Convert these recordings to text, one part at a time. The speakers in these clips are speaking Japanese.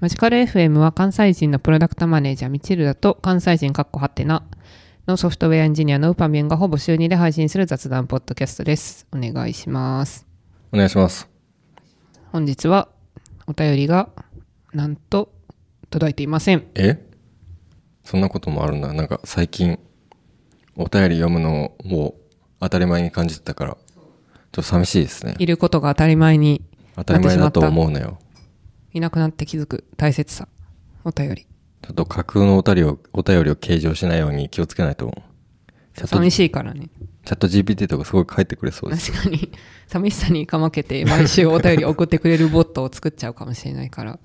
マジカル FM は関西人のプロダクトマネージャーミチルダと関西人カッコハテナのソフトウェアエンジニアのウパミンがほぼ週2で配信する雑談ポッドキャストです。お願いします。お願いします。本日はお便りがなんと届いていません。え？そんなこともあるんだ。なんか最近、お便り読むのをもう当たり前に感じてたから、ちょっと寂しいですね。いることが当たり前に当たり前だと思うなよ。いなくなって気づく大切さ。お便り。ちょっと架空のお便りを、お便りを計上しないように気をつけないと。寂チしいからね。ャット GPT とかすごい返ってくれそうです。確かに、寂しさにかまけて、毎週お便り送ってくれるボットを作っちゃうかもしれないから、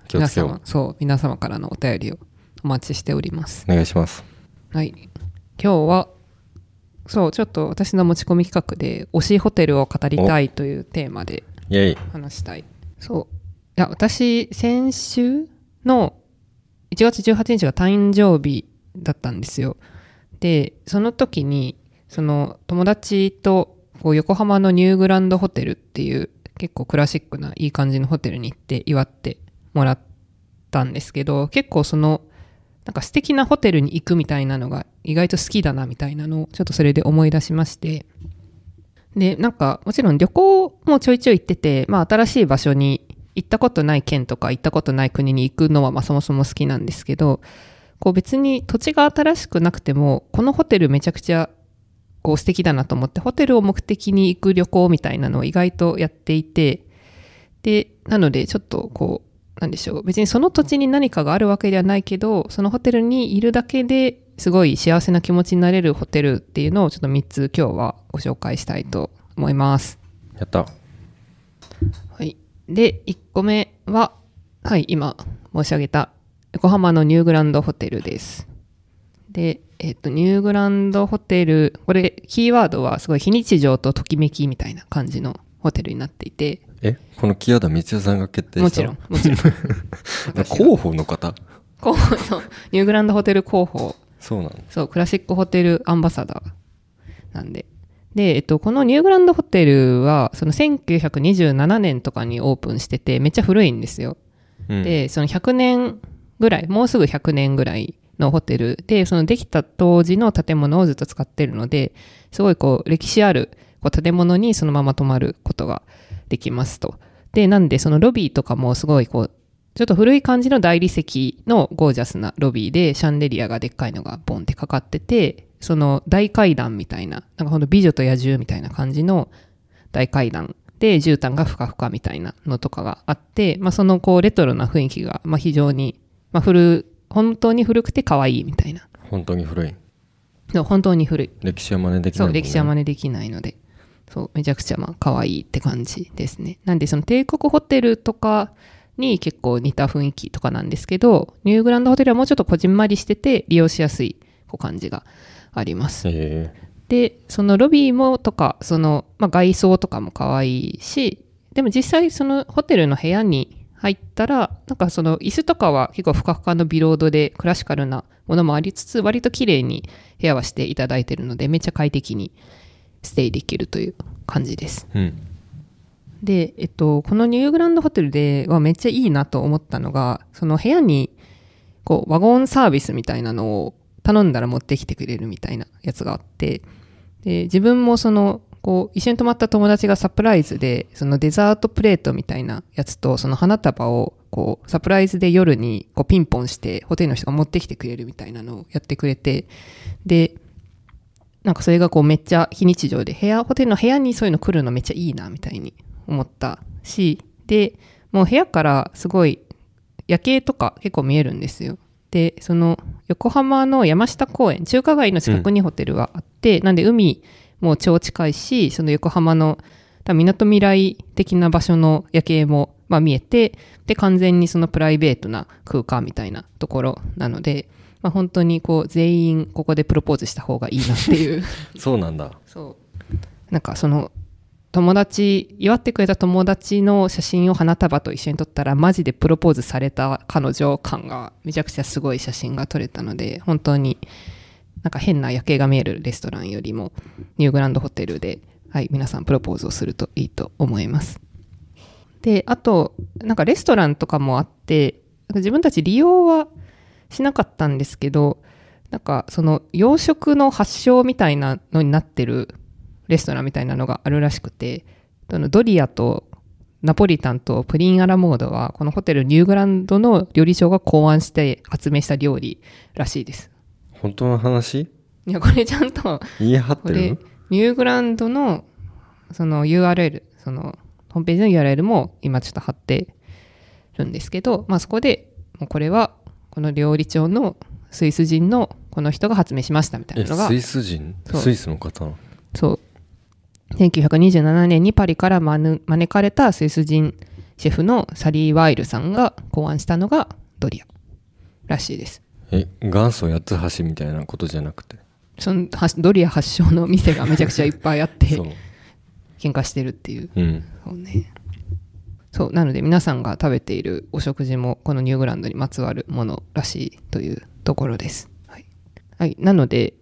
そう、皆様からのお便りをお待ちしております。お願いします。はい。今日は、そう、ちょっと私の持ち込み企画で、推しホテルを語りたいというテーマで。話したい。そう。や、私、先週の1月18日が誕生日だったんですよ。で、その時に、その友達とこう横浜のニューグランドホテルっていう結構クラシックないい感じのホテルに行って祝ってもらったんですけど、結構その、なんか素敵なホテルに行くみたいなのが意外と好きだなみたいなのをちょっとそれで思い出しまして、で、なんか、もちろん旅行もちょいちょい行ってて、まあ新しい場所に行ったことない県とか行ったことない国に行くのはまあそもそも好きなんですけど、こう別に土地が新しくなくても、このホテルめちゃくちゃこう素敵だなと思って、ホテルを目的に行く旅行みたいなのを意外とやっていて、で、なのでちょっとこう、なんでしょう。別にその土地に何かがあるわけではないけど、そのホテルにいるだけですごい幸せな気持ちになれるホテルっていうのをちょっと3つ今日はご紹介したいと思います。やった。はい。で、1個目は、はい、今申し上げた横浜のニューグランドホテルです。で、えっと、ニューグランドホテル、これ、キーワードはすごい非日常とときめきみたいな感じのホテルになっていて、えこのキーワードは三代さんが決定した？もちろん、もちろん。私が候補の方？候補の、ニューグランドホテル候補、そうなのそう、クラシックホテルアンバサダーなんで。で、えっと、このニューグランドホテルは、その1927年とかにオープンしてて、めっちゃ古いんですよ。うん。で、その100年ぐらい、もうすぐ100年ぐらいのホテルで、そのできた当時の建物をずっと使ってるので、すごいこう、歴史あるこう建物にそのまま泊まることができますと。で、なんでそのロビーとかもすごいこう、ちょっと古い感じの大理石のゴージャスなロビーで、シャンデリアがでっかいのがボンってかかってて、その大階段みたいな、なんかほんと美女と野獣みたいな感じの大階段で絨毯がふかふかみたいなのとかがあって、まあそのこうレトロな雰囲気が、まあ非常に、まあ古、本当に古くて可愛いみたいな。本当に古い。でも本当に古い。歴史は真似できないそう、歴史は真似できないので。そう、めちゃくちゃまあ可愛いって感じですね。なんでその帝国ホテルとかに結構似た雰囲気とかなんですけど、ニューグランドホテルはもうちょっとこじんまりしてて利用しやすいこう感じがあります。えで、そのロビーもとか、その、まあ、外装とかも可愛いし、でも実際そのホテルの部屋に入ったら、なんかその椅子とかは結構ふかふかのビロードでクラシカルなものもありつつ、割と綺麗に部屋はしていただいてるので、めっちゃ快適にステイできるという感じです。ー、うん。で、えっと、このニューグランドホテルではめっちゃいいなと思ったのが、その部屋に、こう、ワゴンサービスみたいなのを頼んだら持ってきてくれるみたいなやつがあって、で、自分もその、こう、一緒に泊まった友達がサプライズで、そのデザートプレートみたいなやつと、その花束を、こう、サプライズで夜に、こう、ピンポンして、ホテルの人が持ってきてくれるみたいなのをやってくれて、で、なんかそれがこうめっちゃ非日常で、部屋、ホテルの部屋にそういうの来るのめっちゃいいな、みたいに思ったし、で、もう部屋からすごい夜景とか結構見えるんですよ。で、その横浜の山下公園、中華街の近くにホテルはあって、なんで海も超近いし、その横浜の多分港未来的な場所の夜景もまあ見えて、で、完全にそのプライベートな空間みたいなところなので、まあ本当にこう全員ここでプロポーズした方がいいなっていう。そうなんだ。そう。なんかその、友達、祝ってくれた友達の写真を花束と一緒に撮ったら、マジでプロポーズされた彼女感がめちゃくちゃすごい写真が撮れたので、本当になんか変な夜景が見えるレストランよりも、ニューグランドホテルで、はい、皆さんプロポーズをするといいと思います。で、あと、なんかレストランとかもあって、なんか自分たち利用はしなかったんですけど、なんかその洋食の発祥みたいなのになってるレストランみたいなのがあるらしくて、そのドリアとナポリタンとプリンアラモードは、このホテルニューグランドの料理長が考案して発明した料理らしいです。本当の話？いや、これちゃんと、言い張ってる、ニューグランドの、その URL、その、ホームページの URL も今ちょっと貼ってるんですけど、まあそこで、もうこれは、この料理長のスイス人のこの人が発明しましたみたいえなのが。ス、イス人？スイスの方そう。1927年にパリから招招かれたスイス人シェフのサリー・ワイルさんが考案したのがドリアらしいです。え元祖八つ橋みたいなことじゃなくて？そのはドリア発祥の店がめちゃくちゃいっぱいあって そう喧嘩してるっていう。うんそうね。そう。なので皆さんが食べているお食事もこのニューグランドにまつわるものらしいというところです。はい。はい。なので、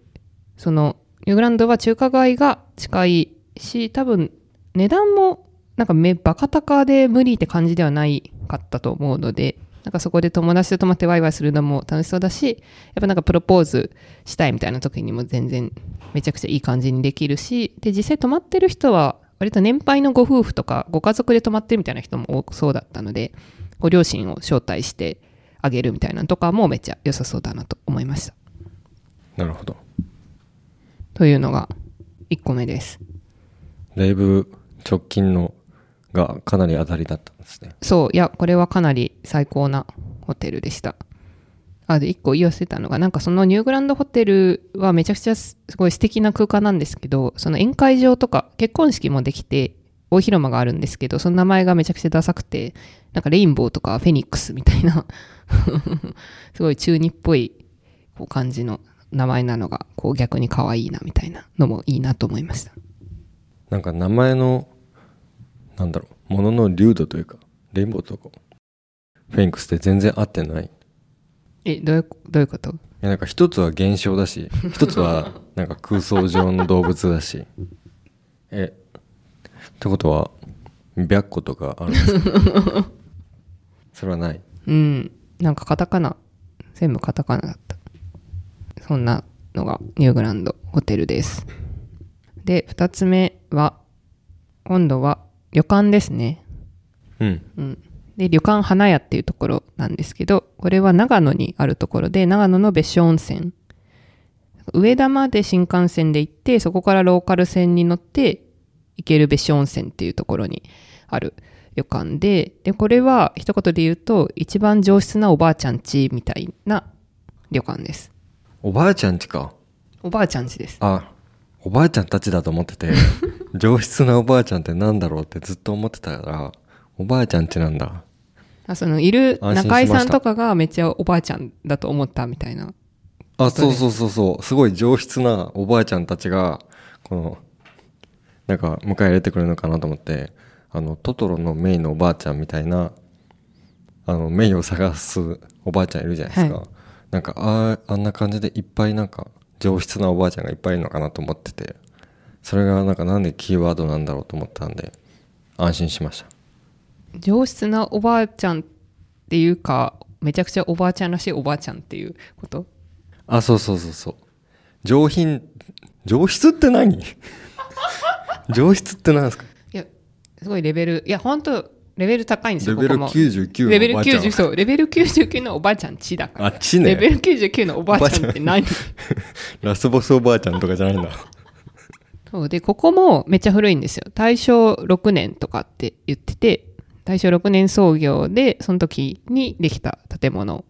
そのニューグランドは中華街が近いし、多分値段もなんかめバカ高で無理って感じではないかったと思うので、なんかそこで友達と泊まってワイワイするのも楽しそうだし、やっぱなんかプロポーズしたいみたいな時にも全然めちゃくちゃいい感じにできるし、で、実際泊まってる人は割と年配のご夫婦とかご家族で泊まってるみたいな人も多そうだったので、ご両親を招待してあげるみたいなのとかもめっちゃ良さそうだなと思いました。なるほどというのが1個目です。だいぶ直近のがかなり当たりだったんですねそう、いや、これはかなり最高なホテルでした。あ、で、一個言い忘れたのが、なんかそのニューグランドホテルはめちゃくちゃすすごい素敵な空間なんですけど、その宴会場とか結婚式もできて、大広間があるんですけど、その名前がめちゃくちゃダサくて、なんかレインボーとかフェニックスみたいな、すごい中二っぽいこう感じの名前なのが、こう逆に可愛いなみたいなのもいいなと思いました。なんか名前のなんだろうものの流度というかレインボーとかフェニックスって全然合ってないいえ、どういう、どういうこと？やなんか一つは現象だし一つは なんか空想上の動物だしえってことは白虎とかあるんですか？それはないうん。なんかカタカナ、全部カタカナだった。そんなのがニューグランドホテルです。で、二つ目は、今度は旅館ですね。うんうん。で、旅館花屋っていうところなんですけど、これは長野にあるところで、長野の別所温泉。上田まで新幹線で行って、そこからローカル線に乗って行ける別所温泉っていうところにある旅館で、で、これは一言で言うと、一番上質なおばあちゃん家みたいな旅館です。おばあちゃんちかおばあちゃん家です。あおばあちゃんたちだと思ってて 上質なおばあちゃんってなんだろうってずっと思ってたからおばあちゃんちなんだ。あその、いる中井さんとかがめっちゃおばあちゃんだと思ったみたいな。あそうそうそうそう。すごい上質なおばあちゃんたちがこのなんか迎え入れてくれるのかなと思ってあのトトロのメイのおばあちゃんみたいなあのメイを探すおばあちゃんいるじゃないですか、はなんかあああんな感じでいっぱいなんか上質なおばあちゃんがいっぱいいるのかなと思っててそれがなんかなんでキーワードなんだろうと思ったんで安心しました。上質なおばあちゃんっていうか、めちゃくちゃおばあちゃんらしいおばあちゃんっていうこと？あそうそうそうそう。上品上質って何？上質って何ですか？いや、すごいレベル、いや、本当レベル高いんですよ、レベルここも。99レベルのおばあちゃん90、そう、レベル99のおばあちゃんちだから。あちねレベル99のおばあちゃんって何？ラスボスおばあちゃんとかじゃないんだそうで、ここもめっちゃ古いんですよ。大正6年とかって言ってて、大正6年創業で、その時にできた建物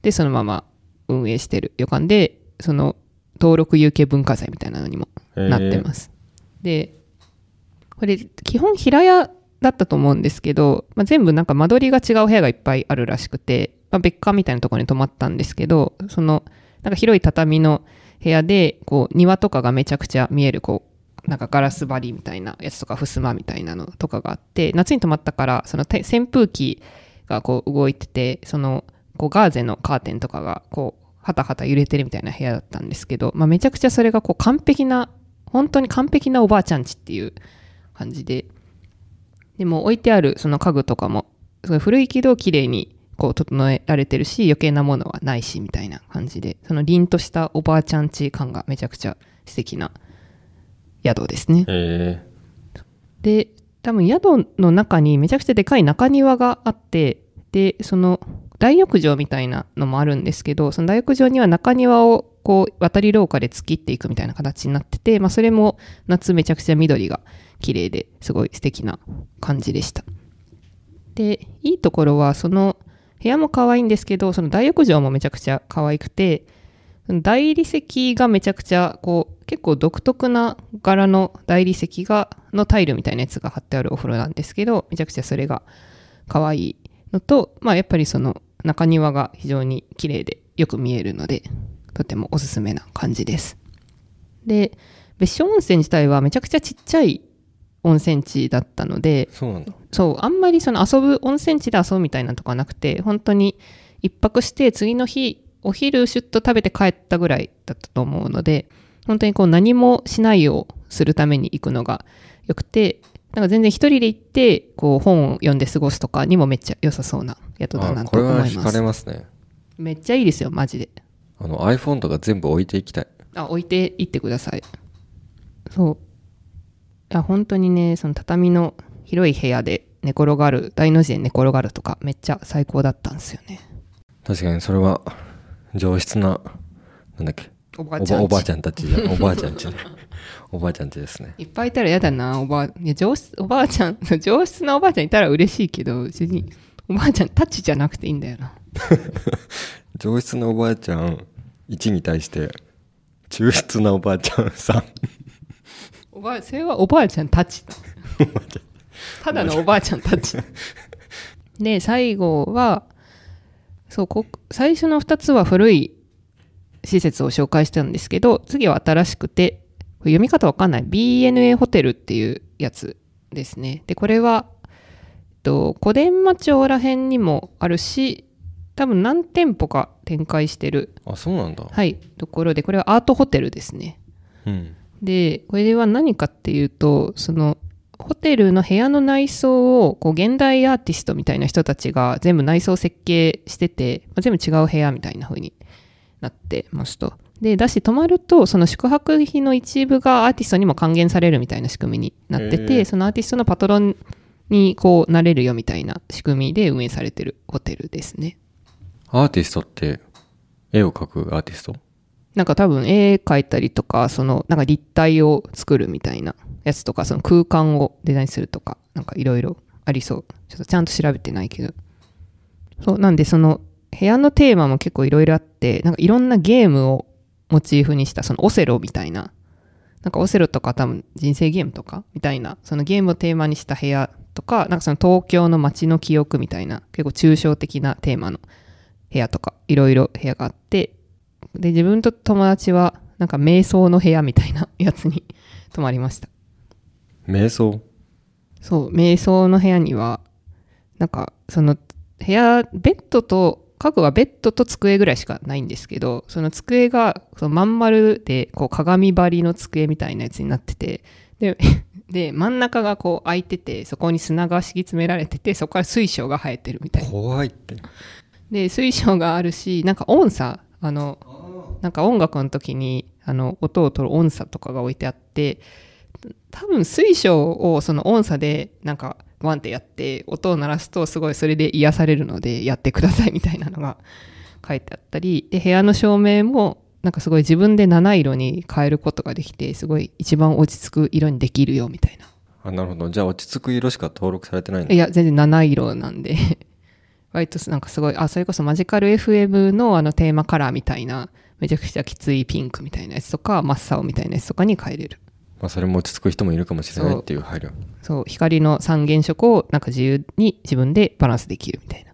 で、そのまま運営してる旅館で、その登録有形文化財みたいなのにもなってます。で、これ基本平屋だったと思うんですけど、まあ、全部なんか間取りが違う部屋がいっぱいあるらしくて、まあ、別館みたいなところに泊まったんですけど、そのなんか広い畳の部屋で、こう庭とかがめちゃくちゃ見える、こう、なんかガラス張りみたいなやつとか、襖みたいなのとかがあって、夏に泊まったから、その扇風機がこう動いてて、その、こうガーゼのカーテンとかがこう、はたはた揺れてるみたいな部屋だったんですけど、まあめちゃくちゃそれがこう完璧な、本当に完璧なおばあちゃんちっていう感じで、でも置いてあるその家具とかも、すごい古いけど綺麗にこう整えられてるし、余計なものはないし、みたいな感じで、その凛としたおばあちゃん家感がめちゃくちゃ素敵な宿ですね。えで、多分宿の中にめちゃくちゃでかい中庭があって、で、その大浴場みたいなのもあるんですけど、その大浴場には中庭をこう渡り廊下で突きっていくみたいな形になってて、まあそれも夏めちゃくちゃ緑が綺麗ですごい素敵な感じでした。で、いいところはその部屋も可愛いんですけど、その大浴場もめちゃくちゃ可愛くて、大理石がめちゃくちゃこう結構独特な柄の大理石がのタイルみたいなやつが貼ってあるお風呂なんですけどめちゃくちゃそれが可愛いのとまあやっぱりその中庭が非常に綺麗でよく見えるのでとてもおすすめな感じですで別所温泉自体はめちゃくちゃちっちゃい温泉地だったのでー、そうなんだそう、あんまりその遊ぶ、温泉地で遊ぶみたいなとかなくて、本当に一泊して次の日、お昼シュッと食べて帰ったぐらいだったと思うので、本当にこう何もしないをするために行くのが良くて、なんか全然一人で行って、こう本を読んで過ごすとかにもめっちゃ良さそうな宿だなとれ思います。は惹かれますねめっちゃいいですよ、マジで。あの iPhone とか全部置いていきたいあ、置いていってください。そう。いや、本当にね、その畳の広い部屋で寝転がる、大の字で寝転がるとか、めっちゃ最高だったんですよね。確かにそれは上質ななんだっけおおばあちゃんおばあちゃんたちじゃ おばあちゃんちね。おばあちゃんちですね。いっぱいいたら嫌だな、おばあ、上質、おばあちゃん、上質なおばあちゃんいたら嬉しいけど、別に、おばあちゃんたちじゃなくていいんだよな。上質なおばあちゃん1に対して中質なおばあちゃん3おばあ、それはおばあちゃんたち。ただのおばあちゃんたち。で、最後は、そう、こ最初の2つは古い施設を紹介したんですけど、次は新しくて、読み方わかんない。BNA ホテルっていうやつですね。で、これは、えっと、小伝馬町ら辺にもあるし、多分何店舗か展開してる、あそうなんだはい、ところで、これはアートホテルですね。うんで、これは何かっていうと、その、ホテルの部屋の内装を、こう、現代アーティストみたいな人たちが全部内装設計してて、まあ全部違う部屋みたいな風になってますと。で、だし、泊まると、その宿泊費の一部がアーティストにも還元されるみたいな仕組みになってて、そのアーティストのパトロンにこう、なれるよみたいな仕組みで運営されてるホテルですね。アーティストって絵を描くアーティスト？なんか多分絵描いたりとか、そのなんか立体を作るみたいなやつとか、その空間をデザインするとか、なんかいろいろありそう。ちょっとちゃんと調べてないけど。そう、なんでその部屋のテーマも結構いろいろあって、なんかいろんなゲームをモチーフにした、そのオセロみたいな、なんかオセロとか多分人生ゲームとかみたいな、そのゲームをテーマにした部屋とか、なんかその東京の街の記憶みたいな、結構抽象的なテーマの部屋とか、いろいろ部屋があって、で、自分と友達は、なんか瞑想の部屋みたいな やつに 泊まりました。瞑想？そう、瞑想の部屋には、なんか、その、部屋、ベッドと、家具はベッドと机ぐらいしかないんですけど、その机が、そのまん丸で、こう、鏡張りの机みたいなやつになってて、で、で、真ん中がこう開いてて、そこに砂が敷き詰められてて、そこから水晶が生えてるみたいな。怖いってで、水晶があるし、なんか音差、あの、なんか音楽の時に、あの、音を取る音差とかが置いてあって、多分水晶をその音差で、なんか、ワンってやって、音を鳴らすと、すごいそれで癒されるので、やってくださいみたいなのが 書いてあったり、で、部屋の照明も、なんかすごい自分で七色に変えることができて、すごい一番落ち着く色にできるよみたいな。あなるほど。じゃあ落ち着く色しか登録されてないんだいや、全然七色なんで、割となんかすごい、あ、それこそマジカル FM のあのテーマカラーみたいな、めちゃくちゃきついピンクみたいなやつとか、真っ青みたいなやつとかに変えれる。まあ、それも落ち着く人もいるかもしれないっていう配慮そう、光の三原色をなんか自由に自分でバランスできるみたいな。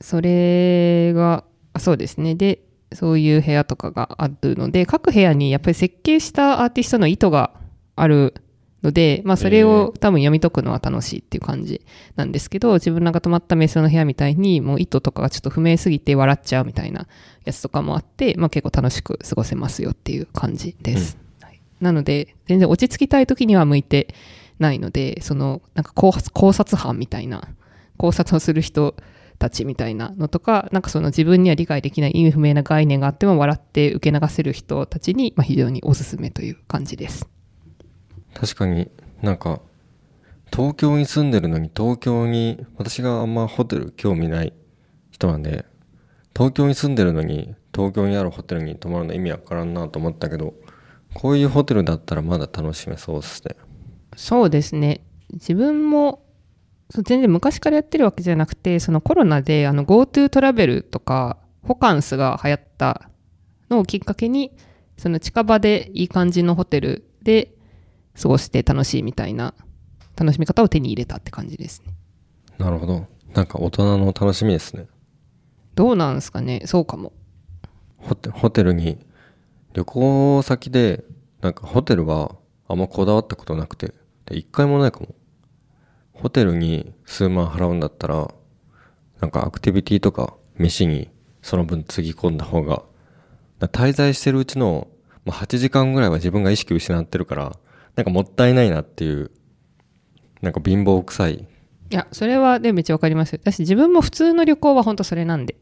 それが、あそうですね。で、そういう部屋とかがあるので、各部屋にやっぱり設計したアーティストの意図があるので、まあそれを多分読み解くのは楽しいっていう感じなんですけど、自分なんか泊まった瞑想の部屋みたいに、もう意図とかがちょっと不明すぎて笑っちゃうみたいなやつとかもあって、まあ結構楽しく過ごせますよっていう感じです。はいなので、全然落ち着きたい時には向いてないので、その、なんか考察考察班みたいな、考察をする人たちみたいなのとか、なんかその自分には理解できない意味不明な概念があっても笑って受け流せる人たちに、まあ、非常におすすめという感じです。確かになんか東京に住んでるのに東京に私があんまホテル興味ない人なんで東京に住んでるのに東京にあるホテルに泊まるの意味わからんなと思ったけどこういうホテルだったらまだ楽しめそうですねそうですね。自分も、全然昔からやってるわけじゃなくて、そのコロナで GoTo トラベルとか、ホカンスが流行ったのをきっかけに、その近場でいい感じのホテルで過ごして楽しいみたいな楽しみ方を手に入れたって感じですね。なるほど。なんか大人の楽しみですね。どうなんですかね？そうかも。ホテホテルに旅行先でなんかホテルはあんまこだわったことなくて。で一回もないかも。ホテルに数万払うんだったらなんかアクティビティとか飯にその分つぎ込んだ方がだ滞在してるうちの、まあ、8時間ぐらいは自分が意識失ってるからなんかもったいないなっていうなんか貧乏臭いいや、それはでめっちゃわかりますよ。私自分も普通の旅行は本当それなんで。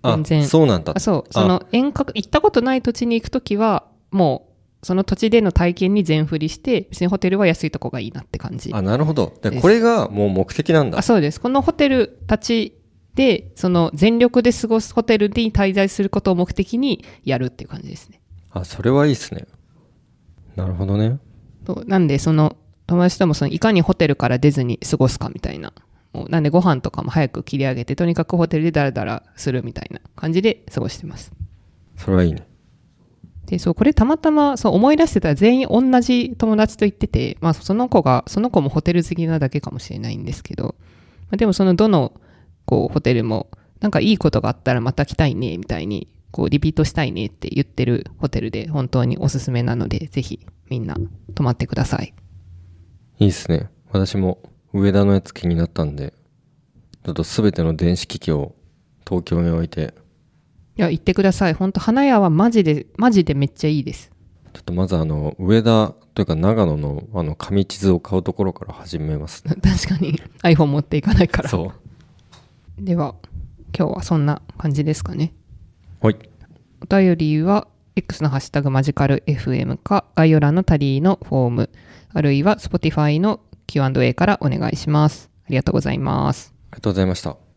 あ全然そうなんだあそう。その遠隔、行ったことない土地に行くときは、もう、その土地での体験に全振りして、別にホテルは安いとこがいいなって感じ。あなるほどでこれがもう目的なんだあそうです。このホテルたちで、その全力で過ごすホテルに滞在することを目的にやるっていう感じですね。あそれはいいっすねなるほどねそうなんで、その、友達ともそのいかにホテルから出ずに過ごすかみたいな。もうなんでご飯とかも早く切り上げて、とにかくホテルでダラダラするみたいな感じで過ごしてます。それはいいねで、そう、これたまたまそう思い出してたら全員同じ友達と行ってて、まあその子が、その子もホテル好きなだけかもしれないんですけど、まあ、でもそのどの、こう、ホテルも、なんかいいことがあったらまた来たいね、みたいに、こう、リピートしたいねって言ってるホテルで本当におすすめなので、ぜひみんな泊まってください。いいっすね。私も上田のやつ気になったんで、ちょっとすべての電子機器を東京に置いて、いや、行ってください。本当花屋はマジで、マジでめっちゃいいです。ちょっとまずあの、上田というか長野のあの、紙地図を買うところから始めますね。確かに iPhone 持っていかないから。そう。では、今日はそんな感じですかね。はい。お便りは X のハッシュタグマジカル FM か概要欄のタリーのフォームあるいは Spotify の Q&A からお願いします。ありがとうございます。ありがとうございました。